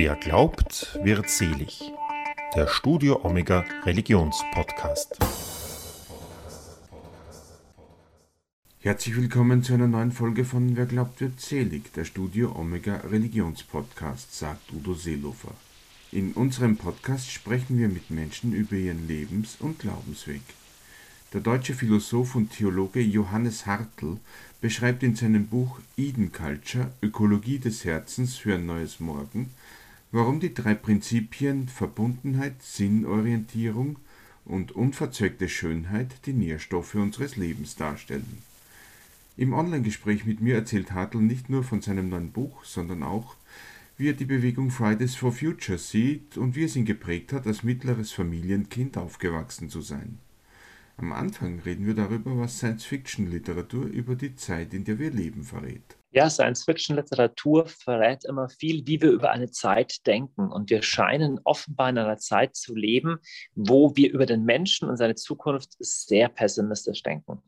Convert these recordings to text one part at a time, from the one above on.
Wer glaubt, wird selig. Der Studio Omega Religionspodcast. Herzlich willkommen zu einer neuen Folge von Wer glaubt, wird selig, der Studio Omega Religionspodcast, sagt Udo Seelofer. In unserem Podcast sprechen wir mit Menschen über ihren Lebens- und Glaubensweg. Der deutsche Philosoph und Theologe Johannes Hartl beschreibt in seinem Buch Eden Culture Ökologie des Herzens für ein neues Morgen, warum die drei Prinzipien Verbundenheit, Sinnorientierung und unverzweckte Schönheit die Nährstoffe unseres Lebens darstellen. Im Online-Gespräch mit mir erzählt Hartl nicht nur von seinem neuen Buch, sondern auch, wie er die Bewegung Fridays for Future sieht und wie es ihn geprägt hat, als mittleres Familienkind aufgewachsen zu sein. Am Anfang reden wir darüber, was Science-Fiction-Literatur über die Zeit, in der wir leben, verrät. Ja, Science-Fiction-Literatur verrät immer viel, wie wir über eine Zeit denken. Und wir scheinen offenbar in einer Zeit zu leben, wo wir über den Menschen und seine Zukunft sehr pessimistisch denken.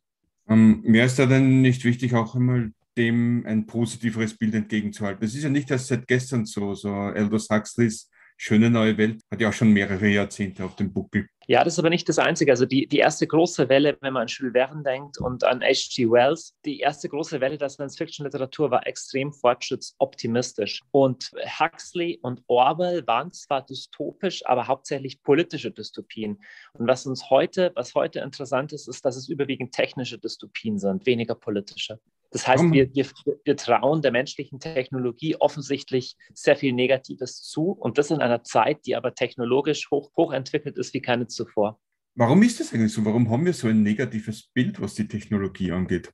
Ähm, mehr ist da denn nicht wichtig, auch einmal dem ein positiveres Bild entgegenzuhalten. Es ist ja nicht erst seit gestern so, so Aldous Huxleys Schöne neue Welt hat ja auch schon mehrere Jahrzehnte auf dem Buckel. Ja, das ist aber nicht das Einzige. Also die, die erste große Welle, wenn man an Jules Verne denkt und an H.G. Wells, die erste große Welle der Science-Fiction-Literatur war extrem fortschrittsoptimistisch. Und Huxley und Orwell waren zwar dystopisch, aber hauptsächlich politische Dystopien. Und was uns heute, was heute interessant ist, ist, dass es überwiegend technische Dystopien sind, weniger politische. Das heißt, wir, wir, wir, trauen der menschlichen Technologie offensichtlich sehr viel Negatives zu und das in einer Zeit, die aber technologisch hoch, hochentwickelt ist wie keine zuvor. Warum ist das eigentlich so? Warum haben wir so ein negatives Bild, was die Technologie angeht?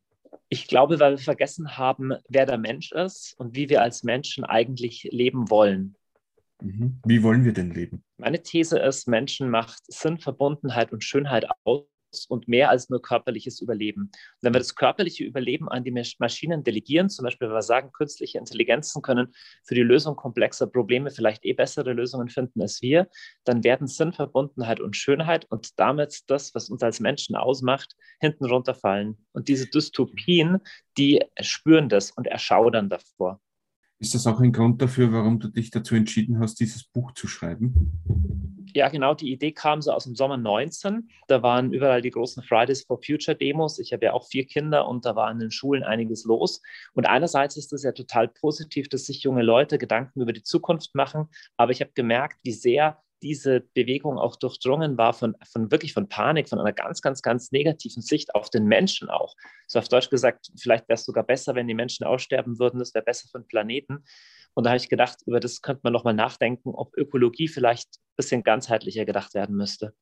Ich glaube, weil wir vergessen haben, wer der Mensch ist und wie wir als Menschen eigentlich leben wollen. Mhm. Wie wollen wir denn leben? Meine These ist, Menschen macht Sinn, Verbundenheit und Schönheit aus und mehr als nur körperliches Überleben. Und wenn wir das körperliche Überleben an die Maschinen delegieren, zum Beispiel, wenn wir sagen, künstliche Intelligenzen können für die Lösung komplexer Probleme vielleicht eh bessere Lösungen finden als wir, dann werden Sinn, Verbundenheit und Schönheit und damit das, was uns als Menschen ausmacht, hinten runterfallen. Und diese Dystopien, die spüren das und erschaudern davor. Ist das auch ein Grund dafür, warum du dich dazu entschieden hast, dieses Buch zu schreiben? Ja, genau, die Idee kam so aus dem Sommer 19. Da waren überall die großen Fridays for Future Demos. Ich habe ja auch vier Kinder und da war in den Schulen einiges los. Und einerseits ist es ja total positiv, dass sich junge Leute Gedanken über die Zukunft machen. Aber ich habe gemerkt, wie sehr diese Bewegung auch durchdrungen war von, von wirklich von Panik, von einer ganz, ganz, ganz negativen Sicht auf den Menschen auch. So auf Deutsch gesagt, vielleicht wäre es sogar besser, wenn die Menschen aussterben würden, das wäre besser für den Planeten. Und da habe ich gedacht, über das könnte man nochmal nachdenken, ob Ökologie vielleicht ein bisschen ganzheitlicher gedacht werden müsste.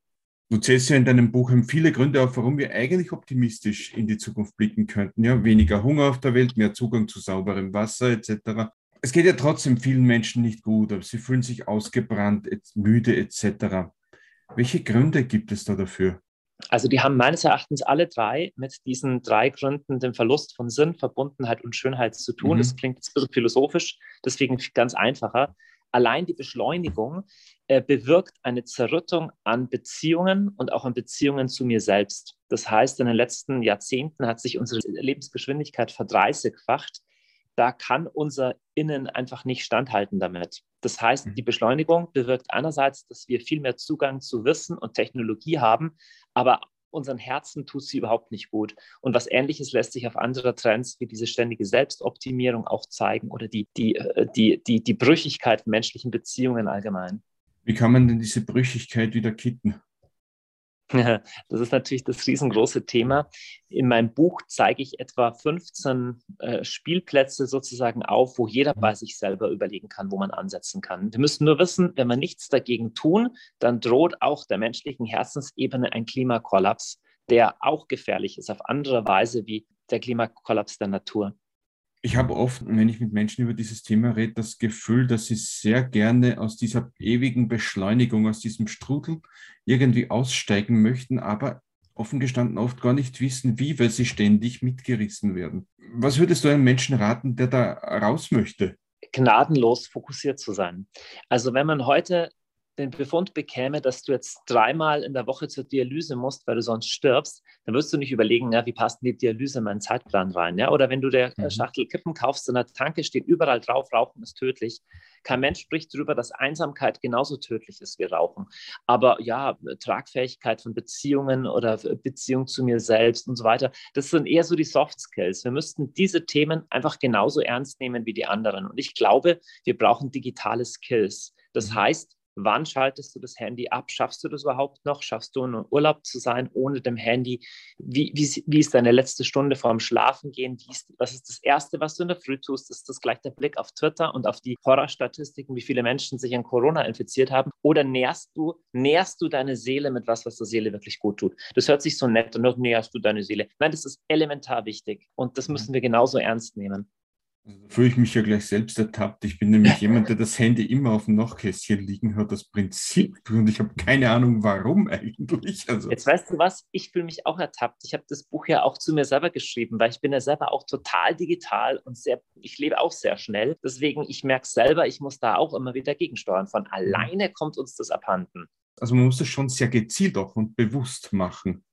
Du zählst ja in deinem Buch viele Gründe auf, warum wir eigentlich optimistisch in die Zukunft blicken könnten. Ja, weniger Hunger auf der Welt, mehr Zugang zu sauberem Wasser etc es geht ja trotzdem vielen Menschen nicht gut, aber sie fühlen sich ausgebrannt, müde etc. Welche Gründe gibt es da dafür? Also die haben meines Erachtens alle drei mit diesen drei Gründen den Verlust von Sinn, Verbundenheit und Schönheit zu tun. Mhm. Das klingt jetzt ein bisschen philosophisch, deswegen ganz einfacher. Allein die Beschleunigung äh, bewirkt eine Zerrüttung an Beziehungen und auch an Beziehungen zu mir selbst. Das heißt, in den letzten Jahrzehnten hat sich unsere Lebensgeschwindigkeit verdreißigfacht da kann unser Innen einfach nicht standhalten damit. Das heißt, mhm. die Beschleunigung bewirkt einerseits, dass wir viel mehr Zugang zu Wissen und Technologie haben, aber unseren Herzen tut sie überhaupt nicht gut. Und was Ähnliches lässt sich auf andere Trends wie diese ständige Selbstoptimierung auch zeigen oder die, die, äh, die, die, die Brüchigkeit menschlichen Beziehungen allgemein. Wie kann man denn diese Brüchigkeit wieder kitten? Das ist natürlich das riesengroße Thema. In meinem Buch zeige ich etwa 15 äh, Spielplätze sozusagen auf, wo jeder bei sich selber überlegen kann, wo man ansetzen kann. Wir müssen nur wissen, wenn wir nichts dagegen tun, dann droht auch der menschlichen Herzensebene ein Klimakollaps, der auch gefährlich ist, auf andere Weise wie der Klimakollaps der Natur. Ich habe oft, wenn ich mit Menschen über dieses Thema rede, das Gefühl, dass sie sehr gerne aus dieser ewigen Beschleunigung, aus diesem Strudel irgendwie aussteigen möchten, aber offen gestanden oft gar nicht wissen, wie, weil sie ständig mitgerissen werden. Was würdest du einem Menschen raten, der da raus möchte? Gnadenlos fokussiert zu sein. Also wenn man heute den Befund bekäme, dass du jetzt dreimal in der Woche zur Dialyse musst, weil du sonst stirbst, dann wirst du nicht überlegen, ja, wie passt denn die Dialyse in meinen Zeitplan rein? Ja? Oder wenn du der mhm. Schachtel Kippen kaufst, in der Tanke steht überall drauf, Rauchen ist tödlich. Kein Mensch spricht darüber, dass Einsamkeit genauso tödlich ist wie Rauchen. Aber ja, Tragfähigkeit von Beziehungen oder Beziehung zu mir selbst und so weiter, das sind eher so die Soft Skills. Wir müssten diese Themen einfach genauso ernst nehmen wie die anderen. Und ich glaube, wir brauchen digitale Skills. Das mhm. heißt, Wann schaltest du das Handy ab? Schaffst du das überhaupt noch? Schaffst du in Urlaub zu sein ohne dem Handy? Wie, wie, wie ist deine letzte Stunde vorm Schlafengehen? Ist, was ist das Erste, was du in der Früh tust? Ist das gleich der Blick auf Twitter und auf die Horrorstatistiken, wie viele Menschen sich an Corona infiziert haben? Oder nährst du, nährst du deine Seele mit was, was der Seele wirklich gut tut? Das hört sich so nett und nährst du deine Seele. Nein, das ist elementar wichtig und das müssen wir genauso ernst nehmen. Da fühle ich mich ja gleich selbst ertappt. Ich bin nämlich jemand, der das Handy immer auf dem Nachkästchen liegen hat, das Prinzip. Und ich habe keine Ahnung, warum eigentlich. Also. Jetzt weißt du was, ich fühle mich auch ertappt. Ich habe das Buch ja auch zu mir selber geschrieben, weil ich bin ja selber auch total digital und sehr, ich lebe auch sehr schnell. Deswegen, ich merke selber, ich muss da auch immer wieder gegensteuern. Von alleine kommt uns das abhanden. Also man muss das schon sehr gezielt auch und bewusst machen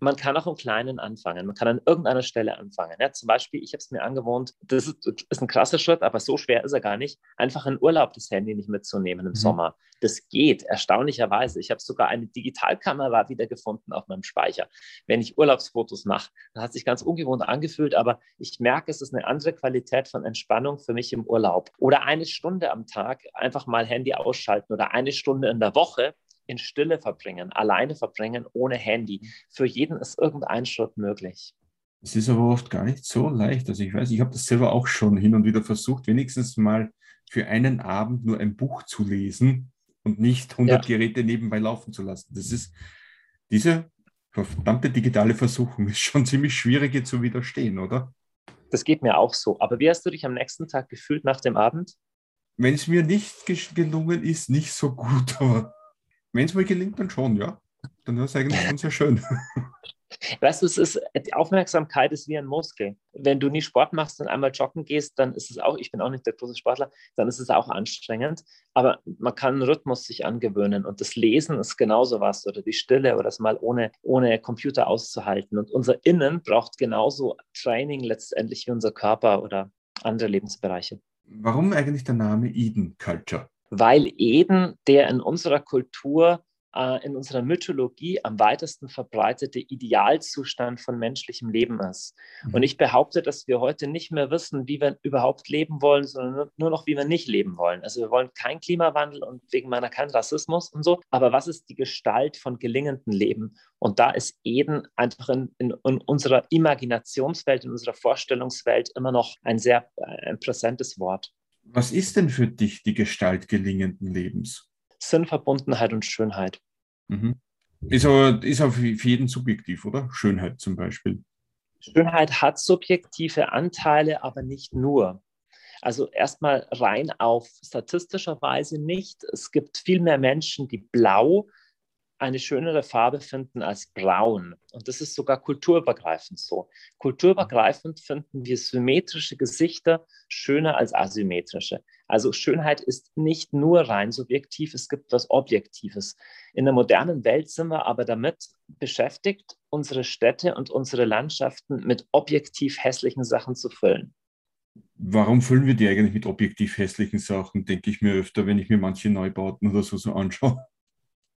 man kann auch im Kleinen anfangen. Man kann an irgendeiner Stelle anfangen. Ja, zum Beispiel, ich habe es mir angewohnt, das ist, ist, ein krasser Schritt, aber so schwer ist er gar nicht, einfach in Urlaub das Handy nicht mitzunehmen im mhm. Sommer. Das geht, erstaunlicherweise. Ich habe sogar eine Digitalkamera wiedergefunden auf meinem Speicher. Wenn ich Urlaubsfotos mache, das hat sich ganz ungewohnt angefühlt, aber ich merke, es ist eine andere Qualität von Entspannung für mich im Urlaub. Oder eine Stunde am Tag einfach mal Handy ausschalten oder eine Stunde in der Woche in Stille verbringen, alleine verbringen, ohne Handy. Für jeden ist irgendein Schritt möglich. Es ist aber oft gar nicht so leicht. Also ich weiß, ich habe das selber auch schon hin und wieder versucht, wenigstens mal für einen Abend nur ein Buch zu lesen und nicht 100 ja. Geräte nebenbei laufen zu lassen. Das ist diese verdammte digitale Versuchung ist schon ziemlich schwierig zu widerstehen, oder? Das geht mir auch so. Aber wie hast du dich am nächsten Tag gefühlt nach dem Abend? Wenn es mir nicht gelungen ist, nicht so gut, aber wenn es mal gelingt, dann schon, ja. Dann ist es eigentlich schon sehr schön. Weißt du, es ist, die Aufmerksamkeit ist wie ein Muskel. Wenn du nie Sport machst und einmal joggen gehst, dann ist es auch, ich bin auch nicht der große Sportler, dann ist es auch anstrengend. Aber man kann einen Rhythmus sich angewöhnen und das Lesen ist genauso was oder die Stille oder das mal ohne, ohne Computer auszuhalten. Und unser Innen braucht genauso Training letztendlich wie unser Körper oder andere Lebensbereiche. Warum eigentlich der Name Eden Culture? Weil Eden der in unserer Kultur, äh, in unserer Mythologie am weitesten verbreitete Idealzustand von menschlichem Leben ist. Mhm. Und ich behaupte, dass wir heute nicht mehr wissen, wie wir überhaupt leben wollen, sondern nur noch, wie wir nicht leben wollen. Also wir wollen keinen Klimawandel und wegen meiner keinen Rassismus und so. Aber was ist die Gestalt von gelingendem Leben? Und da ist Eden einfach in, in, in unserer Imaginationswelt, in unserer Vorstellungswelt immer noch ein sehr äh, ein präsentes Wort. Was ist denn für dich die Gestalt gelingenden Lebens? Sinnverbundenheit und Schönheit. Mhm. Ist aber ist auch für jeden subjektiv, oder? Schönheit zum Beispiel. Schönheit hat subjektive Anteile, aber nicht nur. Also erstmal rein auf statistischer Weise nicht. Es gibt viel mehr Menschen, die blau eine schönere Farbe finden als braun. Und das ist sogar kulturübergreifend so. Kulturübergreifend finden wir symmetrische Gesichter schöner als asymmetrische. Also Schönheit ist nicht nur rein subjektiv, es gibt was Objektives. In der modernen Welt sind wir aber damit beschäftigt, unsere Städte und unsere Landschaften mit objektiv hässlichen Sachen zu füllen. Warum füllen wir die eigentlich mit objektiv hässlichen Sachen, denke ich mir öfter, wenn ich mir manche Neubauten oder so, so anschaue.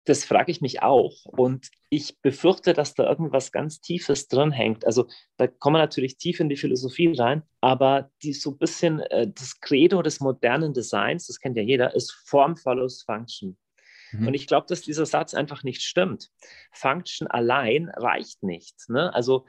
Das frage ich mich auch. Und ich befürchte, dass da irgendwas ganz Tiefes drin hängt. Also da kommen wir natürlich tief in die Philosophie rein, aber die so ein bisschen äh, das Credo des modernen Designs, das kennt ja jeder, ist Form follows Function. Mhm. Und ich glaube, dass dieser Satz einfach nicht stimmt. Function allein reicht nicht. Ne? Also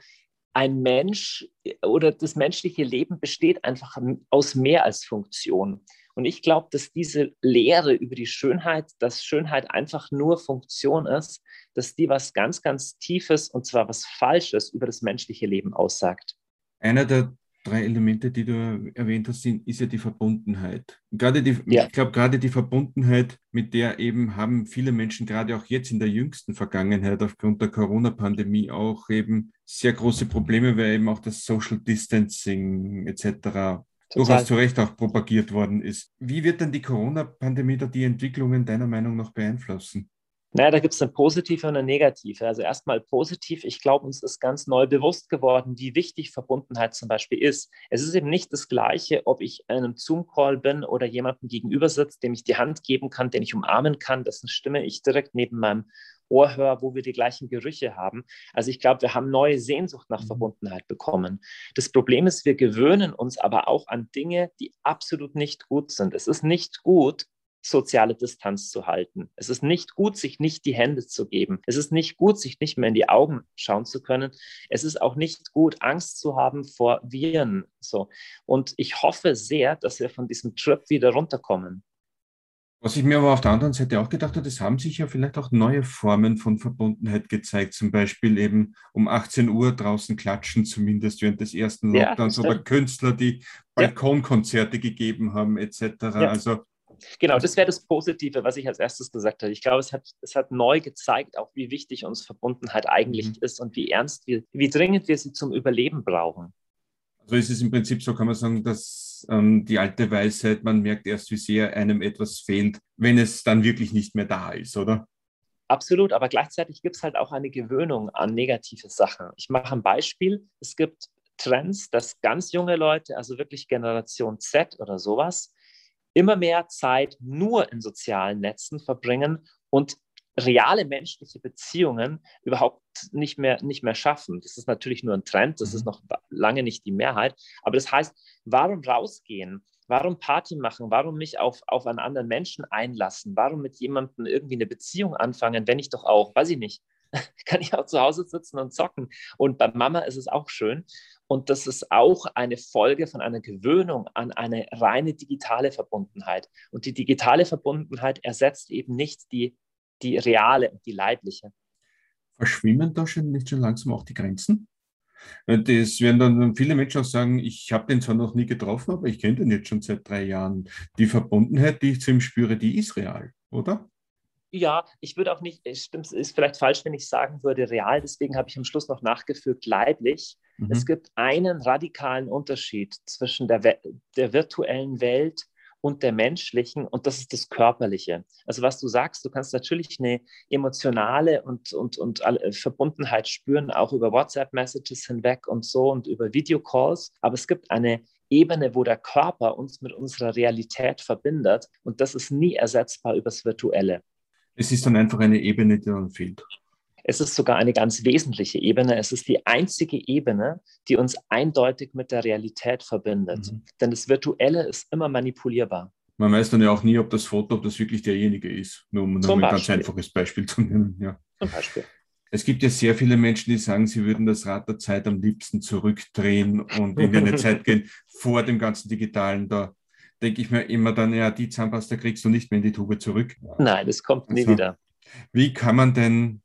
ein Mensch äh, oder das menschliche Leben besteht einfach aus mehr als Funktion. Und ich glaube, dass diese Lehre über die Schönheit, dass Schönheit einfach nur Funktion ist, dass die was ganz, ganz Tiefes und zwar was Falsches über das menschliche Leben aussagt. Einer der drei Elemente, die du erwähnt hast, sind, ist ja die Verbundenheit. Gerade die, ja. Ich glaube, gerade die Verbundenheit, mit der eben haben viele Menschen gerade auch jetzt in der jüngsten Vergangenheit aufgrund der Corona-Pandemie auch eben sehr große Probleme, weil eben auch das Social Distancing etc durchaus zu Recht auch propagiert worden ist. Wie wird denn die Corona-Pandemie da die Entwicklungen deiner Meinung nach beeinflussen? Naja, da gibt es eine positive und eine negative. Also erstmal positiv. Ich glaube, uns ist ganz neu bewusst geworden, wie wichtig Verbundenheit zum Beispiel ist. Es ist eben nicht das Gleiche, ob ich in einem Zoom-Call bin oder jemandem gegenüber sitzt, dem ich die Hand geben kann, den ich umarmen kann, dessen Stimme ich direkt neben meinem Ohr höre, wo wir die gleichen Gerüche haben. Also ich glaube, wir haben neue Sehnsucht nach mhm. Verbundenheit bekommen. Das Problem ist, wir gewöhnen uns aber auch an Dinge, die absolut nicht gut sind. Es ist nicht gut, soziale Distanz zu halten. Es ist nicht gut, sich nicht die Hände zu geben. Es ist nicht gut, sich nicht mehr in die Augen schauen zu können. Es ist auch nicht gut, Angst zu haben vor Viren. So. Und ich hoffe sehr, dass wir von diesem Trip wieder runterkommen. Was ich mir aber auf der anderen Seite auch gedacht habe, es haben sich ja vielleicht auch neue Formen von Verbundenheit gezeigt. Zum Beispiel eben um 18 Uhr draußen klatschen, zumindest während des ersten Lockdowns, ja, oder Künstler, die Balkonkonzerte gegeben haben, etc. Ja. Also Genau, das wäre das Positive, was ich als erstes gesagt habe. Ich glaube, es hat, es hat neu gezeigt, auch wie wichtig uns Verbundenheit eigentlich mhm. ist und wie ernst wir, wie dringend wir sie zum Überleben brauchen. Also ist es im Prinzip so, kann man sagen, dass ähm, die alte Weisheit, man merkt erst, wie sehr einem etwas fehlt, wenn es dann wirklich nicht mehr da ist, oder? Absolut, aber gleichzeitig gibt es halt auch eine Gewöhnung an negative Sachen. Ich mache ein Beispiel. Es gibt Trends, dass ganz junge Leute, also wirklich Generation Z oder sowas, immer mehr Zeit nur in sozialen Netzen verbringen und reale menschliche Beziehungen überhaupt nicht mehr, nicht mehr schaffen. Das ist natürlich nur ein Trend, das ist mhm. noch lange nicht die Mehrheit. Aber das heißt, warum rausgehen? Warum Party machen? Warum mich auf, auf einen anderen Menschen einlassen? Warum mit jemandem irgendwie eine Beziehung anfangen, wenn ich doch auch, weiß ich nicht, kann ich auch zu Hause sitzen und zocken. Und bei Mama ist es auch schön. Und das ist auch eine Folge von einer Gewöhnung an eine reine digitale Verbundenheit. Und die digitale Verbundenheit ersetzt eben nicht die, die reale, die leibliche. Verschwimmen da schon nicht schon langsam auch die Grenzen? Das werden dann viele Menschen auch sagen, ich habe den zwar noch nie getroffen, aber ich kenne den jetzt schon seit drei Jahren. Die Verbundenheit, die ich zu ihm spüre, die ist real, oder? Ja, ich würde auch nicht, es ist vielleicht falsch, wenn ich sagen würde real, deswegen habe ich am Schluss noch nachgefügt, leiblich. Mhm. Es gibt einen radikalen Unterschied zwischen der, der virtuellen Welt und der menschlichen und das ist das Körperliche. Also was du sagst, du kannst natürlich eine emotionale und, und, und Verbundenheit spüren, auch über WhatsApp-Messages hinweg und so und über Videocalls, aber es gibt eine Ebene, wo der Körper uns mit unserer Realität verbindet und das ist nie ersetzbar übers Virtuelle. Es ist dann einfach eine Ebene, die dann fehlt. Es ist sogar eine ganz wesentliche Ebene. Es ist die einzige Ebene, die uns eindeutig mit der Realität verbindet. Mhm. Denn das Virtuelle ist immer manipulierbar. Man weiß dann ja auch nie, ob das Foto, ob das wirklich derjenige ist. Nur um ein ganz einfaches Beispiel zu nennen. Ja. Zum Beispiel. Es gibt ja sehr viele Menschen, die sagen, sie würden das Rad der Zeit am liebsten zurückdrehen und in eine Zeit gehen vor dem ganzen Digitalen. Da denke ich mir immer dann, ja, die Zahnpasta kriegst du nicht mehr in die Tube zurück. Nein, das kommt nie also, wieder. Wie kann man denn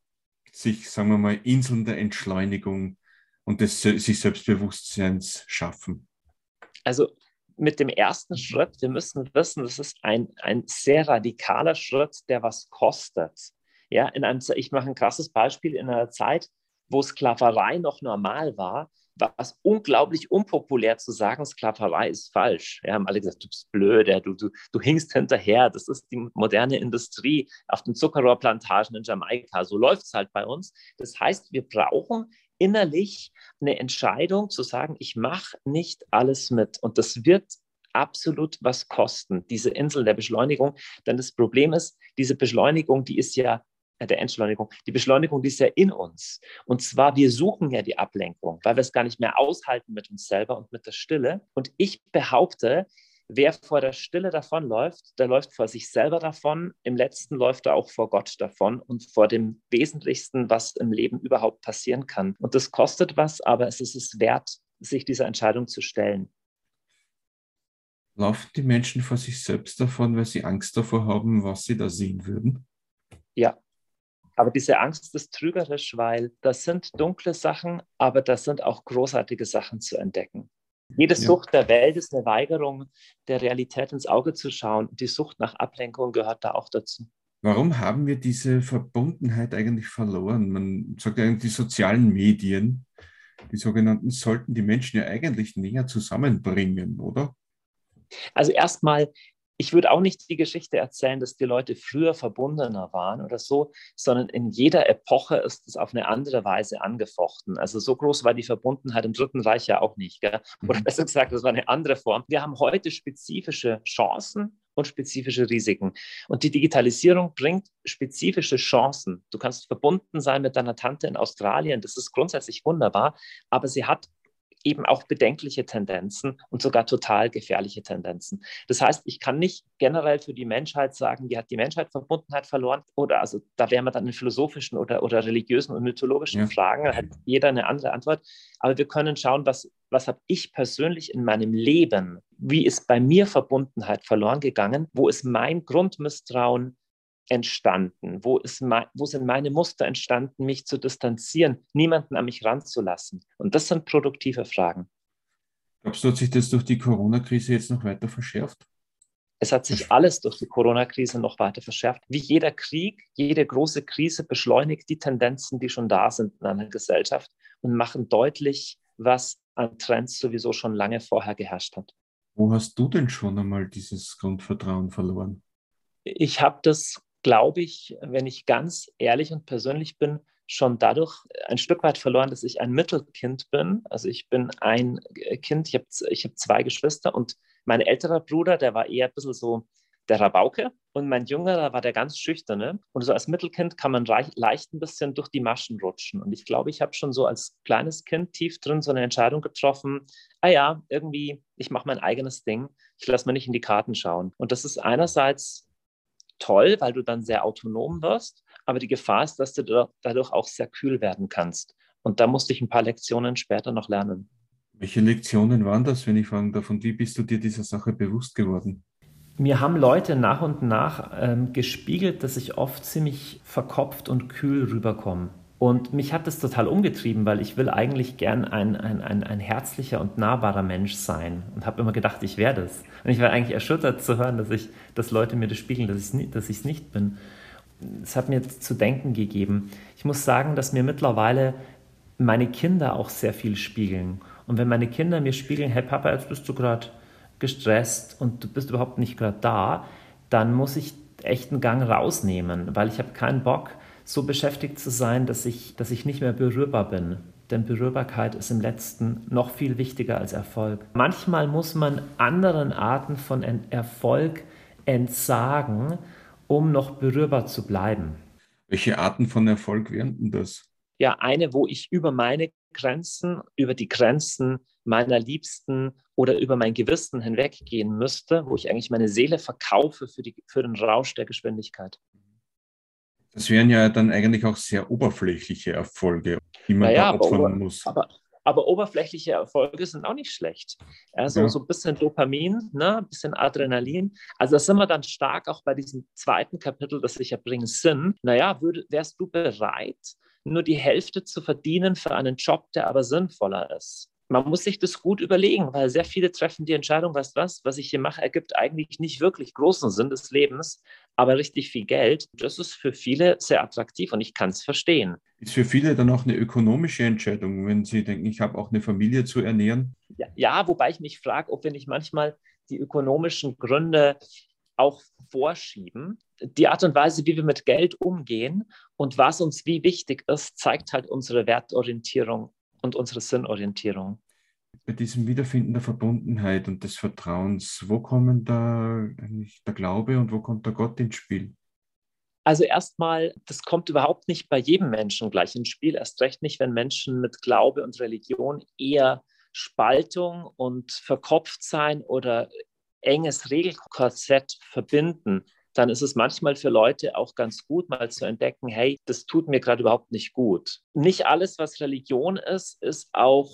sich, sagen wir mal, Inseln der Entschleunigung und des sich Selbstbewusstseins schaffen? Also mit dem ersten Schritt, wir müssen wissen, das ist ein, ein sehr radikaler Schritt, der was kostet. Ja, in einem, ich mache ein krasses Beispiel in einer Zeit, wo Sklaverei noch normal war, war es unglaublich unpopulär zu sagen, Sklaverei ist falsch. Wir haben alle gesagt, du bist blöd, du, du, du hinkst hinterher. Das ist die moderne Industrie auf den Zuckerrohrplantagen in Jamaika. So läuft es halt bei uns. Das heißt, wir brauchen innerlich eine Entscheidung zu sagen, ich mache nicht alles mit. Und das wird absolut was kosten, diese Insel der Beschleunigung. Denn das Problem ist, diese Beschleunigung, die ist ja der Entschleunigung, die Beschleunigung, die ist ja in uns. Und zwar, wir suchen ja die Ablenkung, weil wir es gar nicht mehr aushalten mit uns selber und mit der Stille. Und ich behaupte, wer vor der Stille davonläuft, der läuft vor sich selber davon. Im letzten läuft er auch vor Gott davon und vor dem Wesentlichsten, was im Leben überhaupt passieren kann. Und das kostet was, aber es ist es wert, sich dieser Entscheidung zu stellen. Laufen die Menschen vor sich selbst davon, weil sie Angst davor haben, was sie da sehen würden? Ja, aber diese Angst ist trügerisch, weil das sind dunkle Sachen, aber das sind auch großartige Sachen zu entdecken. Jede ja. Sucht der Welt ist eine Weigerung, der Realität ins Auge zu schauen. Die Sucht nach Ablenkung gehört da auch dazu. Warum haben wir diese Verbundenheit eigentlich verloren? Man sagt ja, die sozialen Medien, die sogenannten, sollten die Menschen ja eigentlich näher zusammenbringen, oder? Also erstmal ich würde auch nicht die Geschichte erzählen, dass die Leute früher verbundener waren oder so, sondern in jeder Epoche ist es auf eine andere Weise angefochten. Also so groß war die Verbundenheit im Dritten Reich ja auch nicht. Gell? Oder mhm. besser gesagt, das war eine andere Form. Wir haben heute spezifische Chancen und spezifische Risiken. Und die Digitalisierung bringt spezifische Chancen. Du kannst verbunden sein mit deiner Tante in Australien, das ist grundsätzlich wunderbar, aber sie hat eben auch bedenkliche Tendenzen und sogar total gefährliche Tendenzen. Das heißt, ich kann nicht generell für die Menschheit sagen, die hat die Menschheit Verbundenheit verloren oder also da wären wir dann in philosophischen oder, oder religiösen und mythologischen ja. Fragen, da hat jeder eine andere Antwort. Aber wir können schauen, was, was habe ich persönlich in meinem Leben, wie ist bei mir Verbundenheit verloren gegangen, wo ist mein Grundmisstrauen entstanden? Wo, ist mein, wo sind meine Muster entstanden, mich zu distanzieren, niemanden an mich ranzulassen? Und das sind produktive Fragen. Glaubst du, hat sich das durch die Corona-Krise jetzt noch weiter verschärft? Es hat sich alles durch die Corona-Krise noch weiter verschärft. Wie jeder Krieg, jede große Krise beschleunigt die Tendenzen, die schon da sind in einer Gesellschaft und machen deutlich, was an Trends sowieso schon lange vorher geherrscht hat. Wo hast du denn schon einmal dieses Grundvertrauen verloren? Ich habe das glaube ich, wenn ich ganz ehrlich und persönlich bin, schon dadurch ein Stück weit verloren, dass ich ein Mittelkind bin. Also ich bin ein Kind, ich habe ich hab zwei Geschwister und mein älterer Bruder, der war eher ein bisschen so der Rabauke und mein jüngerer war der ganz schüchterne. Und so als Mittelkind kann man leicht ein bisschen durch die Maschen rutschen. Und ich glaube, ich habe schon so als kleines Kind tief drin so eine Entscheidung getroffen, ah ja, irgendwie, ich mache mein eigenes Ding, ich lasse mir nicht in die Karten schauen. Und das ist einerseits toll, weil du dann sehr autonom wirst, aber die Gefahr ist, dass du dadurch auch sehr kühl werden kannst. Und da musste ich ein paar Lektionen später noch lernen. Welche Lektionen waren das, wenn ich fragen darf? Und wie bist du dir dieser Sache bewusst geworden? Mir haben Leute nach und nach ähm, gespiegelt, dass ich oft ziemlich verkopft und kühl rüberkomme. Und mich hat das total umgetrieben, weil ich will eigentlich gern ein, ein, ein, ein herzlicher und nahbarer Mensch sein. Und habe immer gedacht, ich werde es. Und ich war eigentlich erschüttert zu hören, dass, ich, dass Leute mir das spiegeln, dass ich es nicht bin. Es hat mir zu denken gegeben. Ich muss sagen, dass mir mittlerweile meine Kinder auch sehr viel spiegeln. Und wenn meine Kinder mir spiegeln, hey Papa, jetzt bist du gerade gestresst und du bist überhaupt nicht gerade da, dann muss ich echt einen Gang rausnehmen, weil ich habe keinen Bock, so beschäftigt zu sein, dass ich, dass ich nicht mehr berührbar bin. Denn Berührbarkeit ist im letzten noch viel wichtiger als Erfolg. Manchmal muss man anderen Arten von Erfolg entsagen, um noch berührbar zu bleiben. Welche Arten von Erfolg wären denn das? Ja, eine, wo ich über meine Grenzen, über die Grenzen meiner Liebsten oder über mein Gewissen hinweggehen müsste, wo ich eigentlich meine Seele verkaufe für, die, für den Rausch der Geschwindigkeit. Das wären ja dann eigentlich auch sehr oberflächliche Erfolge, die man naja, da opfern aber, muss. Aber, aber, oberflächliche Erfolge sind auch nicht schlecht. Also ja. so ein bisschen Dopamin, ne? ein bisschen Adrenalin. Also da sind wir dann stark auch bei diesem zweiten Kapitel, das ich ja bringen Sinn. Naja, würd, wärst du bereit, nur die Hälfte zu verdienen für einen Job, der aber sinnvoller ist? Man muss sich das gut überlegen, weil sehr viele treffen die Entscheidung, weißt was, was ich hier mache, ergibt eigentlich nicht wirklich großen Sinn des Lebens, aber richtig viel Geld. Das ist für viele sehr attraktiv und ich kann es verstehen. Ist für viele dann auch eine ökonomische Entscheidung, wenn sie denken, ich habe auch eine Familie zu ernähren? Ja, ja wobei ich mich frage, ob wir nicht manchmal die ökonomischen Gründe auch vorschieben. Die Art und Weise, wie wir mit Geld umgehen und was uns wie wichtig ist, zeigt halt unsere Wertorientierung und unsere Sinnorientierung. Bei diesem Wiederfinden der Verbundenheit und des Vertrauens, wo kommen da eigentlich der Glaube und wo kommt der Gott ins Spiel? Also erstmal, das kommt überhaupt nicht bei jedem Menschen gleich ins Spiel, erst recht nicht, wenn Menschen mit Glaube und Religion eher Spaltung und Verkopftsein oder enges Regelkorsett verbinden dann ist es manchmal für Leute auch ganz gut, mal zu entdecken, hey, das tut mir gerade überhaupt nicht gut. Nicht alles, was Religion ist, ist auch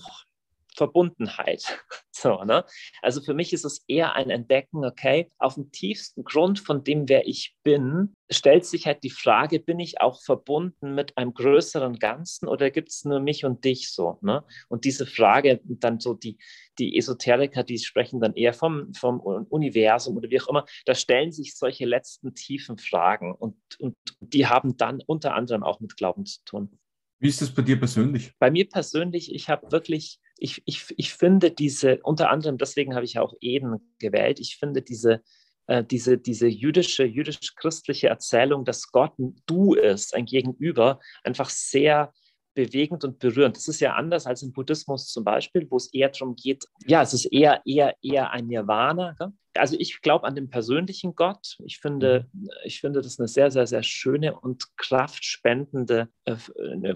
Verbundenheit. So, ne? Also für mich ist es eher ein Entdecken, okay, auf dem tiefsten Grund von dem, wer ich bin, stellt sich halt die Frage, bin ich auch verbunden mit einem größeren Ganzen oder gibt es nur mich und dich so? Ne? Und diese Frage, dann so die, die Esoteriker, die sprechen dann eher vom, vom Universum oder wie auch immer, da stellen sich solche letzten tiefen Fragen und, und die haben dann unter anderem auch mit Glauben zu tun. Wie ist das bei dir persönlich? Bei mir persönlich, ich habe wirklich ich, ich, ich finde diese, unter anderem deswegen habe ich auch Eden gewählt, ich finde diese äh, diese, diese jüdische, jüdisch-christliche Erzählung, dass Gott ein Du ist, ein Gegenüber, einfach sehr bewegend und berührend. Das ist ja anders als im Buddhismus zum Beispiel, wo es eher darum geht, ja, es ist eher, eher, eher ein Nirvana. Gell? Also ich glaube an den persönlichen Gott. Ich finde, mhm. ich finde das eine sehr, sehr, sehr schöne und kraftspendende äh,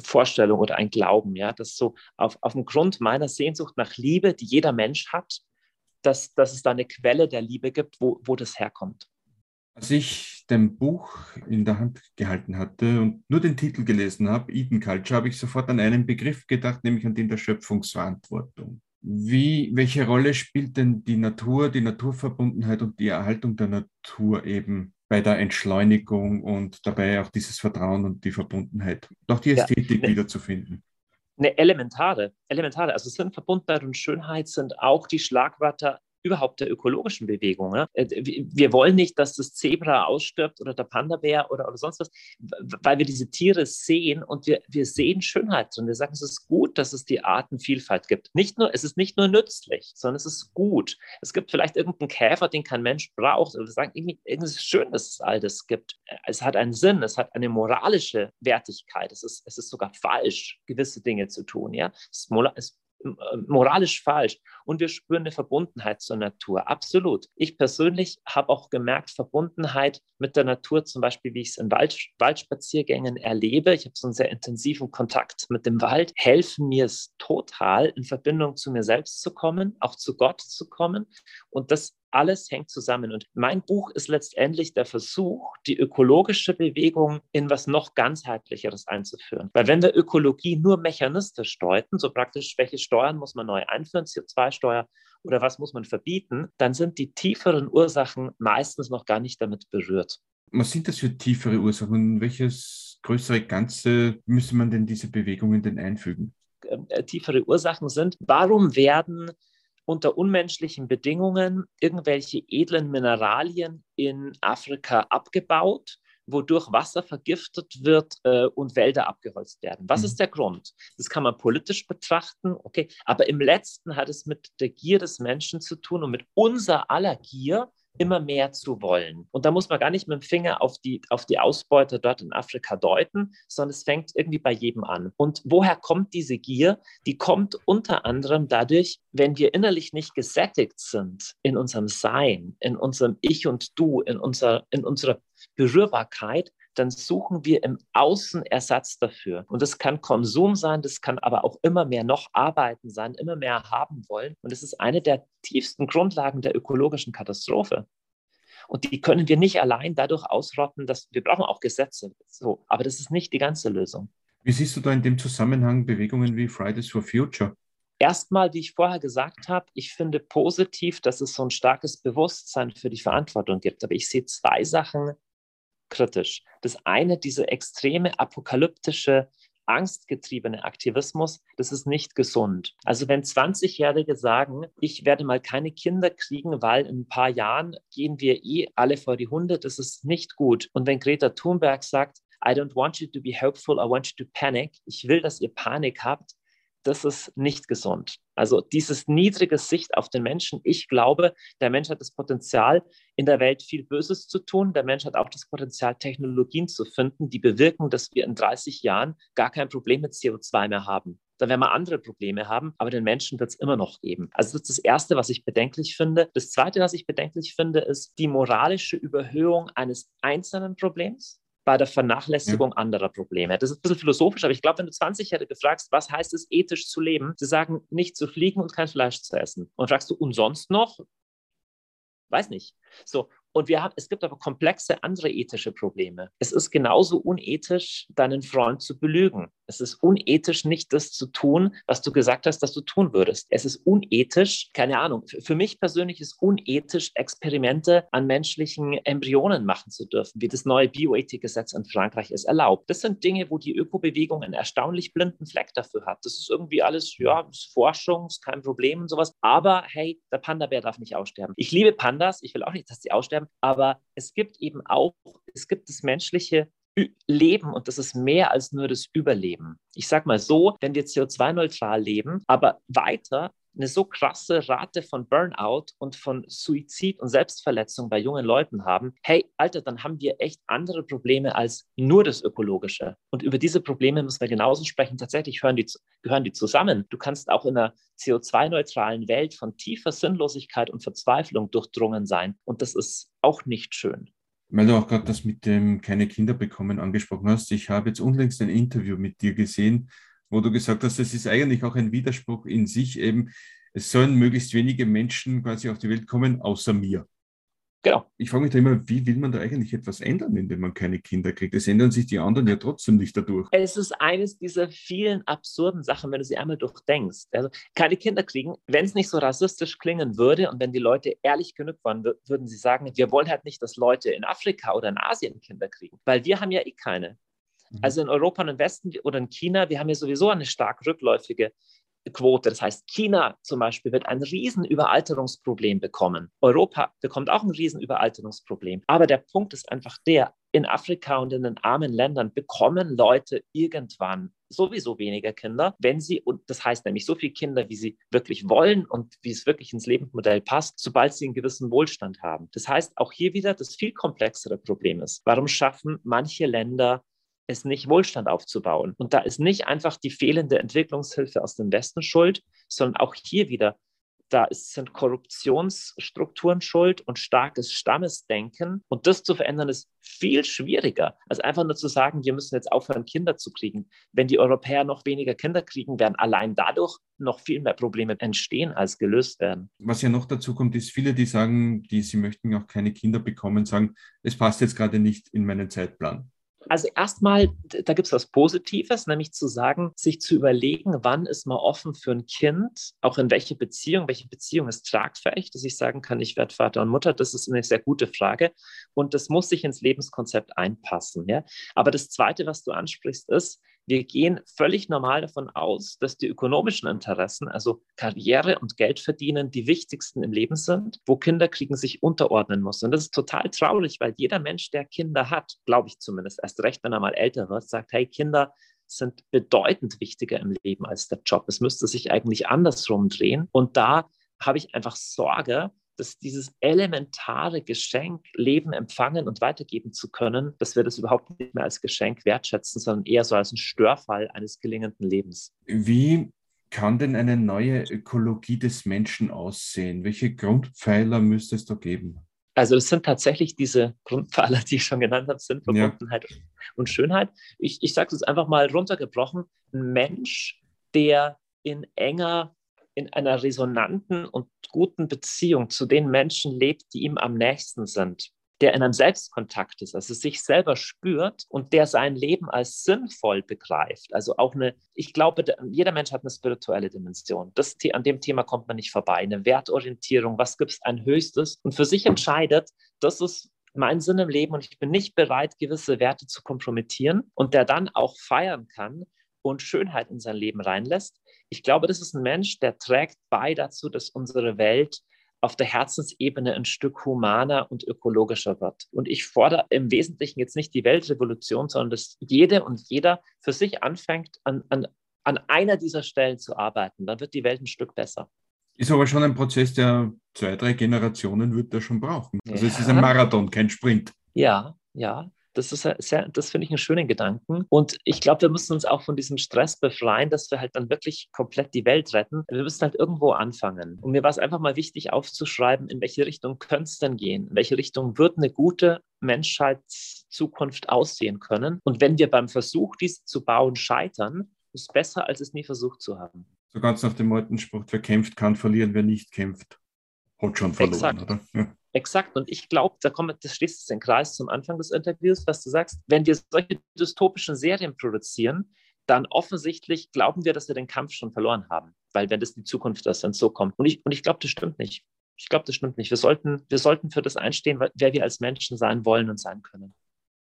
Vorstellung oder ein Glauben, ja, dass so auf, auf dem Grund meiner Sehnsucht nach Liebe, die jeder Mensch hat, dass, dass es da eine Quelle der Liebe gibt, wo, wo das herkommt. Als ich dein Buch in der Hand gehalten hatte und nur den Titel gelesen habe, Eden Culture, habe ich sofort an einen Begriff gedacht, nämlich an den der Schöpfungsverantwortung. Wie, welche Rolle spielt denn die Natur, die Naturverbundenheit und die Erhaltung der Natur eben bei der Entschleunigung und dabei auch dieses Vertrauen und die Verbundenheit, doch die Ästhetik ja, wiederzufinden? Eine elementare, elementare, also Sinnverbundenheit und Schönheit sind auch die Schlagwörter überhaupt der ökologischen Bewegung. Ja? Äh, wir wollen nicht, dass das Zebra ausstirbt oder der Panda-Bär oder, oder sonst was, weil wir diese Tiere sehen und wir, wir sehen Schönheit drin. Wir sagen, es ist gut, dass es die Artenvielfalt gibt. Nicht nur, es ist nicht nur nützlich, sondern es ist gut. Es gibt vielleicht irgendeinen Käfer, den kein Mensch braucht. Oder wir sagen, irgendwie, irgendwie ist es schön, dass es all das gibt. Es hat einen Sinn, es hat eine moralische Wertigkeit. Es ist, es ist sogar falsch, gewisse Dinge zu tun. Ja? Es ist, äh, moralisch falsch und wir spüren eine Verbundenheit zur Natur. Absolut. Ich persönlich habe auch gemerkt, Verbundenheit mit der Natur, zum Beispiel, wie ich es in Wald, Waldspaziergängen erlebe. Ich habe so einen sehr intensiven Kontakt mit dem Wald, helfen mir es total, in Verbindung zu mir selbst zu kommen, auch zu Gott zu kommen. Und das alles hängt zusammen. Und mein Buch ist letztendlich der Versuch, die ökologische Bewegung in was noch ganzheitlicheres einzuführen. Weil wenn wir Ökologie nur mechanistisch deuten, so praktisch, welche Steuern muss man neu einführen, CO2-Steuer oder was muss man verbieten, dann sind die tieferen Ursachen meistens noch gar nicht damit berührt. Was sind das für tiefere Ursachen? Welches größere Ganze müsste man denn diese Bewegungen denn einfügen? Äh, tiefere Ursachen sind, warum werden unter unmenschlichen Bedingungen irgendwelche edlen Mineralien in Afrika abgebaut, wodurch Wasser vergiftet wird äh, und Wälder abgeholzt werden. Was mhm. ist der Grund? Das kann man politisch betrachten, okay, aber im letzten hat es mit der Gier des Menschen zu tun und mit unser aller Gier, immer mehr zu wollen. Und da muss man gar nicht mit dem Finger auf die, auf die Ausbeuter dort in Afrika deuten, sondern es fängt irgendwie bei jedem an. Und woher kommt diese Gier? Die kommt unter anderem dadurch, wenn wir innerlich nicht gesättigt sind in unserem Sein, in unserem Ich und Du, in, unser, in unserer Berührbarkeit, dann suchen wir im Außen Ersatz dafür. Und das kann Konsum sein, das kann aber auch immer mehr noch arbeiten sein, immer mehr haben wollen. Und das ist eine der tiefsten Grundlagen der ökologischen Katastrophe. Und die können wir nicht allein dadurch ausrotten, dass wir brauchen auch Gesetze. So, aber das ist nicht die ganze Lösung. Wie siehst du da in dem Zusammenhang Bewegungen wie Fridays for Future? Erstmal, wie ich vorher gesagt habe, ich finde positiv, dass es so ein starkes Bewusstsein für die Verantwortung gibt. Aber ich sehe zwei Sachen, kritisch. Das eine, diese extreme apokalyptische angstgetriebene Aktivismus, das ist nicht gesund. Also wenn 20-Jährige sagen, ich werde mal keine Kinder kriegen, weil in ein paar Jahren gehen wir eh alle vor die Hunde, das ist nicht gut. Und wenn Greta Thunberg sagt, I don't want you to be hopeful, I want you to panic, ich will, dass ihr Panik habt, das ist nicht gesund. Also dieses niedrige Sicht auf den Menschen. Ich glaube, der Mensch hat das Potenzial, in der Welt viel Böses zu tun. Der Mensch hat auch das Potenzial, Technologien zu finden, die bewirken, dass wir in 30 Jahren gar kein Problem mit CO2 mehr haben. Dann werden wir andere Probleme haben, aber den Menschen wird es immer noch geben. Also das ist das Erste, was ich bedenklich finde. Das Zweite, was ich bedenklich finde, ist die moralische Überhöhung eines einzelnen Problems bei der Vernachlässigung ja. anderer Probleme. Das ist ein bisschen philosophisch, aber ich glaube, wenn du 20-Jährige fragst, was heißt es, ethisch zu leben, sie sagen, nicht zu fliegen und kein Fleisch zu essen. Und fragst du, und sonst noch? Weiß nicht. So, und wir haben, es gibt aber komplexe andere ethische Probleme. Es ist genauso unethisch, deinen Freund zu belügen. Es ist unethisch, nicht das zu tun, was du gesagt hast, dass du tun würdest. Es ist unethisch, keine Ahnung, für mich persönlich ist unethisch, Experimente an menschlichen Embryonen machen zu dürfen, wie das neue Bioethikgesetz in Frankreich es erlaubt. Das sind Dinge, wo die Ökobewegung einen erstaunlich blinden Fleck dafür hat. Das ist irgendwie alles, ja, Forschung, ist kein Problem und sowas. Aber hey, der Panda-Bär darf nicht aussterben. Ich liebe Pandas, ich will auch nicht, dass die aussterben. Aber es gibt eben auch, es gibt das menschliche Leben und das ist mehr als nur das Überleben. Ich sage mal so, wenn wir CO2-neutral leben, aber weiter eine so krasse Rate von Burnout und von Suizid und Selbstverletzung bei jungen Leuten haben, hey, Alter, dann haben wir echt andere Probleme als nur das Ökologische. Und über diese Probleme müssen wir genauso sprechen. Tatsächlich hören die, gehören die zusammen. Du kannst auch in einer CO2-neutralen Welt von tiefer Sinnlosigkeit und Verzweiflung durchdrungen sein. Und das ist auch nicht schön. Weil du auch gerade das mit dem keine Kinder bekommen angesprochen hast. Ich habe jetzt unlängst ein Interview mit dir gesehen, wo du gesagt hast, das ist eigentlich auch ein Widerspruch in sich eben, es sollen möglichst wenige Menschen quasi auf die Welt kommen, außer mir. Genau. Ich frage mich da immer, wie will man da eigentlich etwas ändern, indem man keine Kinder kriegt? Es ändern sich die anderen ja trotzdem nicht dadurch. Es ist eines dieser vielen absurden Sachen, wenn du sie einmal durchdenkst. Also keine Kinder kriegen, wenn es nicht so rassistisch klingen würde und wenn die Leute ehrlich genug waren, würden sie sagen, wir wollen halt nicht, dass Leute in Afrika oder in Asien Kinder kriegen, weil wir haben ja eh keine. Mhm. Also in Europa und im Westen oder in China, wir haben ja sowieso eine stark rückläufige Quote. Das heißt, China zum Beispiel wird ein Riesenüberalterungsproblem bekommen. Europa bekommt auch ein Riesenüberalterungsproblem. Aber der Punkt ist einfach der, in Afrika und in den armen Ländern bekommen Leute irgendwann sowieso weniger Kinder, wenn sie, und das heißt nämlich so viele Kinder, wie sie wirklich wollen und wie es wirklich ins Lebensmodell passt, sobald sie einen gewissen Wohlstand haben. Das heißt, auch hier wieder das viel komplexere Problem ist. Warum schaffen manche Länder es nicht, Wohlstand aufzubauen. Und da ist nicht einfach die fehlende Entwicklungshilfe aus dem Westen schuld, sondern auch hier wieder, da sind Korruptionsstrukturen schuld und starkes Stammesdenken. Und das zu verändern ist viel schwieriger, als einfach nur zu sagen, wir müssen jetzt aufhören, Kinder zu kriegen. Wenn die Europäer noch weniger Kinder kriegen, werden allein dadurch noch viel mehr Probleme entstehen, als gelöst werden. Was ja noch dazu kommt, ist, viele, die sagen, die sie möchten auch keine Kinder bekommen, sagen, es passt jetzt gerade nicht in meinen Zeitplan. Also erstmal, da gibt es was Positives, nämlich zu sagen, sich zu überlegen, wann ist man offen für ein Kind, auch in welche Beziehung, welche Beziehung ist tragfähig, dass ich sagen kann, ich werde Vater und Mutter, das ist eine sehr gute Frage und das muss sich ins Lebenskonzept einpassen. Ja? Aber das Zweite, was du ansprichst, ist, wir gehen völlig normal davon aus, dass die ökonomischen Interessen, also Karriere und Geld verdienen, die wichtigsten im Leben sind, wo Kinder kriegen sich unterordnen muss. Und das ist total traurig, weil jeder Mensch, der Kinder hat, glaube ich zumindest, erst recht, wenn er mal älter wird, sagt, hey, Kinder sind bedeutend wichtiger im Leben als der Job. Es müsste sich eigentlich andersrum drehen. Und da habe ich einfach Sorge, dass dieses elementare Geschenk, Leben empfangen und weitergeben zu können, dass wir das überhaupt nicht mehr als Geschenk wertschätzen, sondern eher so als ein Störfall eines gelingenden Lebens. Wie kann denn eine neue Ökologie des Menschen aussehen? Welche Grundpfeiler müsste es da geben? Also es sind tatsächlich diese Grundpfeiler, die ich schon genannt habe, sind Verbundenheit ja. und Schönheit. Ich, ich sage es einfach mal runtergebrochen. Ein Mensch, der in enger in einer resonanten und guten Beziehung zu den Menschen lebt, die ihm am nächsten sind, der in einem Selbstkontakt ist, also sich selber spürt und der sein Leben als sinnvoll begreift. Also auch eine, ich glaube, jeder Mensch hat eine spirituelle Dimension. Das, an dem Thema kommt man nicht vorbei. Eine Wertorientierung, was gibt es ein Höchstes und für sich entscheidet, das ist mein Sinn im Leben und ich bin nicht bereit, gewisse Werte zu kompromittieren und der dann auch feiern kann und Schönheit in sein Leben reinlässt. Ich glaube, das ist ein Mensch, der trägt bei dazu, dass unsere Welt auf der Herzensebene ein Stück humaner und ökologischer wird. Und ich fordere im Wesentlichen jetzt nicht die Weltrevolution, sondern dass jede und jeder für sich anfängt, an, an, an einer dieser Stellen zu arbeiten. Dann wird die Welt ein Stück besser. Ist aber schon ein Prozess, der zwei, drei Generationen wird er schon brauchen. Also ja. es ist ein Marathon, kein Sprint. Ja, ja. Das ist sehr, das finde ich einen schönen Gedanken. Und ich glaube, wir müssen uns auch von diesem Stress befreien, dass wir halt dann wirklich komplett die Welt retten. Wir müssen halt irgendwo anfangen. Und mir war es einfach mal wichtig aufzuschreiben, in welche Richtung könnte es denn gehen? In welche Richtung wird eine gute Menschheitszukunft aussehen können? Und wenn wir beim Versuch, dies zu bauen, scheitern, ist besser, als es nie versucht zu haben. So ganz nach dem alten Spruch, wer kämpft, kann verlieren, wer nicht kämpft, hat schon verloren, Exakt. oder? Ja. Exakt. Und ich glaube, da kommt, das schließt den Kreis zum Anfang des Interviews, was du sagst. Wenn wir solche dystopischen Serien produzieren, dann offensichtlich glauben wir, dass wir den Kampf schon verloren haben. Weil wenn das die Zukunft ist, dann so kommt. Und ich, und ich glaube, das stimmt nicht. Ich glaube, das stimmt nicht. Wir sollten, wir sollten für das einstehen, wer wir als Menschen sein wollen und sein können.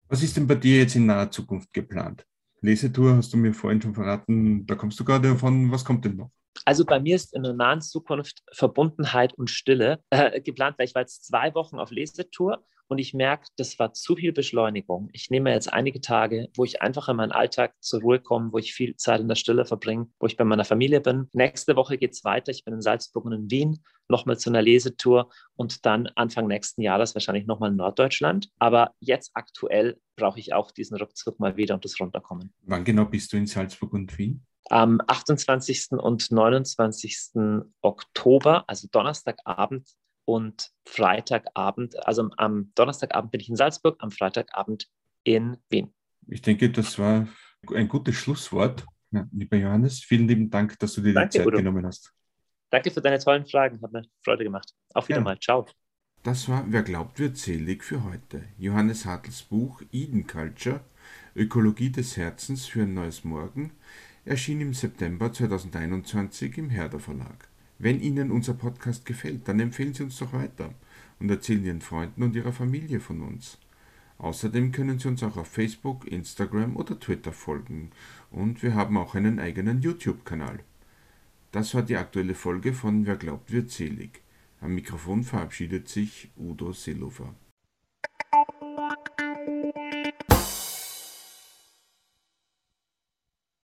Was ist denn bei dir jetzt in naher Zukunft geplant? Lesetour hast du mir vorhin schon verraten, da kommst du gerade davon. Was kommt denn noch? Also bei mir ist in der nahen Zukunft Verbundenheit und Stille äh, geplant, weil ich war jetzt zwei Wochen auf Lesetour und ich merke, das war zu viel Beschleunigung. Ich nehme jetzt einige Tage, wo ich einfach in meinen Alltag zur Ruhe komme, wo ich viel Zeit in der Stille verbringe, wo ich bei meiner Familie bin. Nächste Woche geht es weiter. Ich bin in Salzburg und in Wien nochmal zu einer Lesetour und dann Anfang nächsten Jahres wahrscheinlich nochmal in Norddeutschland. Aber jetzt aktuell brauche ich auch diesen Rückzug mal wieder und das Runterkommen. Wann genau bist du in Salzburg und Wien? Am 28. und 29. Oktober, also Donnerstagabend, und Freitagabend, also am Donnerstagabend bin ich in Salzburg, am Freitagabend in Wien. Ich denke, das war ein gutes Schlusswort. Ja, lieber Johannes, vielen lieben Dank, dass du dir Danke, die Zeit Udo. genommen hast. Danke für deine tollen Fragen, hat mir Freude gemacht. Auf wieder ja. mal, ciao. Das war Wer glaubt, wird selig für heute. Johannes Hartls Buch Eden Culture, Ökologie des Herzens für ein neues Morgen, erschien im September 2021 im Herder Verlag. Wenn Ihnen unser Podcast gefällt, dann empfehlen Sie uns doch weiter und erzählen Ihren Freunden und Ihrer Familie von uns. Außerdem können Sie uns auch auf Facebook, Instagram oder Twitter folgen und wir haben auch einen eigenen YouTube-Kanal. Das war die aktuelle Folge von Wer glaubt wird selig. Am Mikrofon verabschiedet sich Udo Seelofer.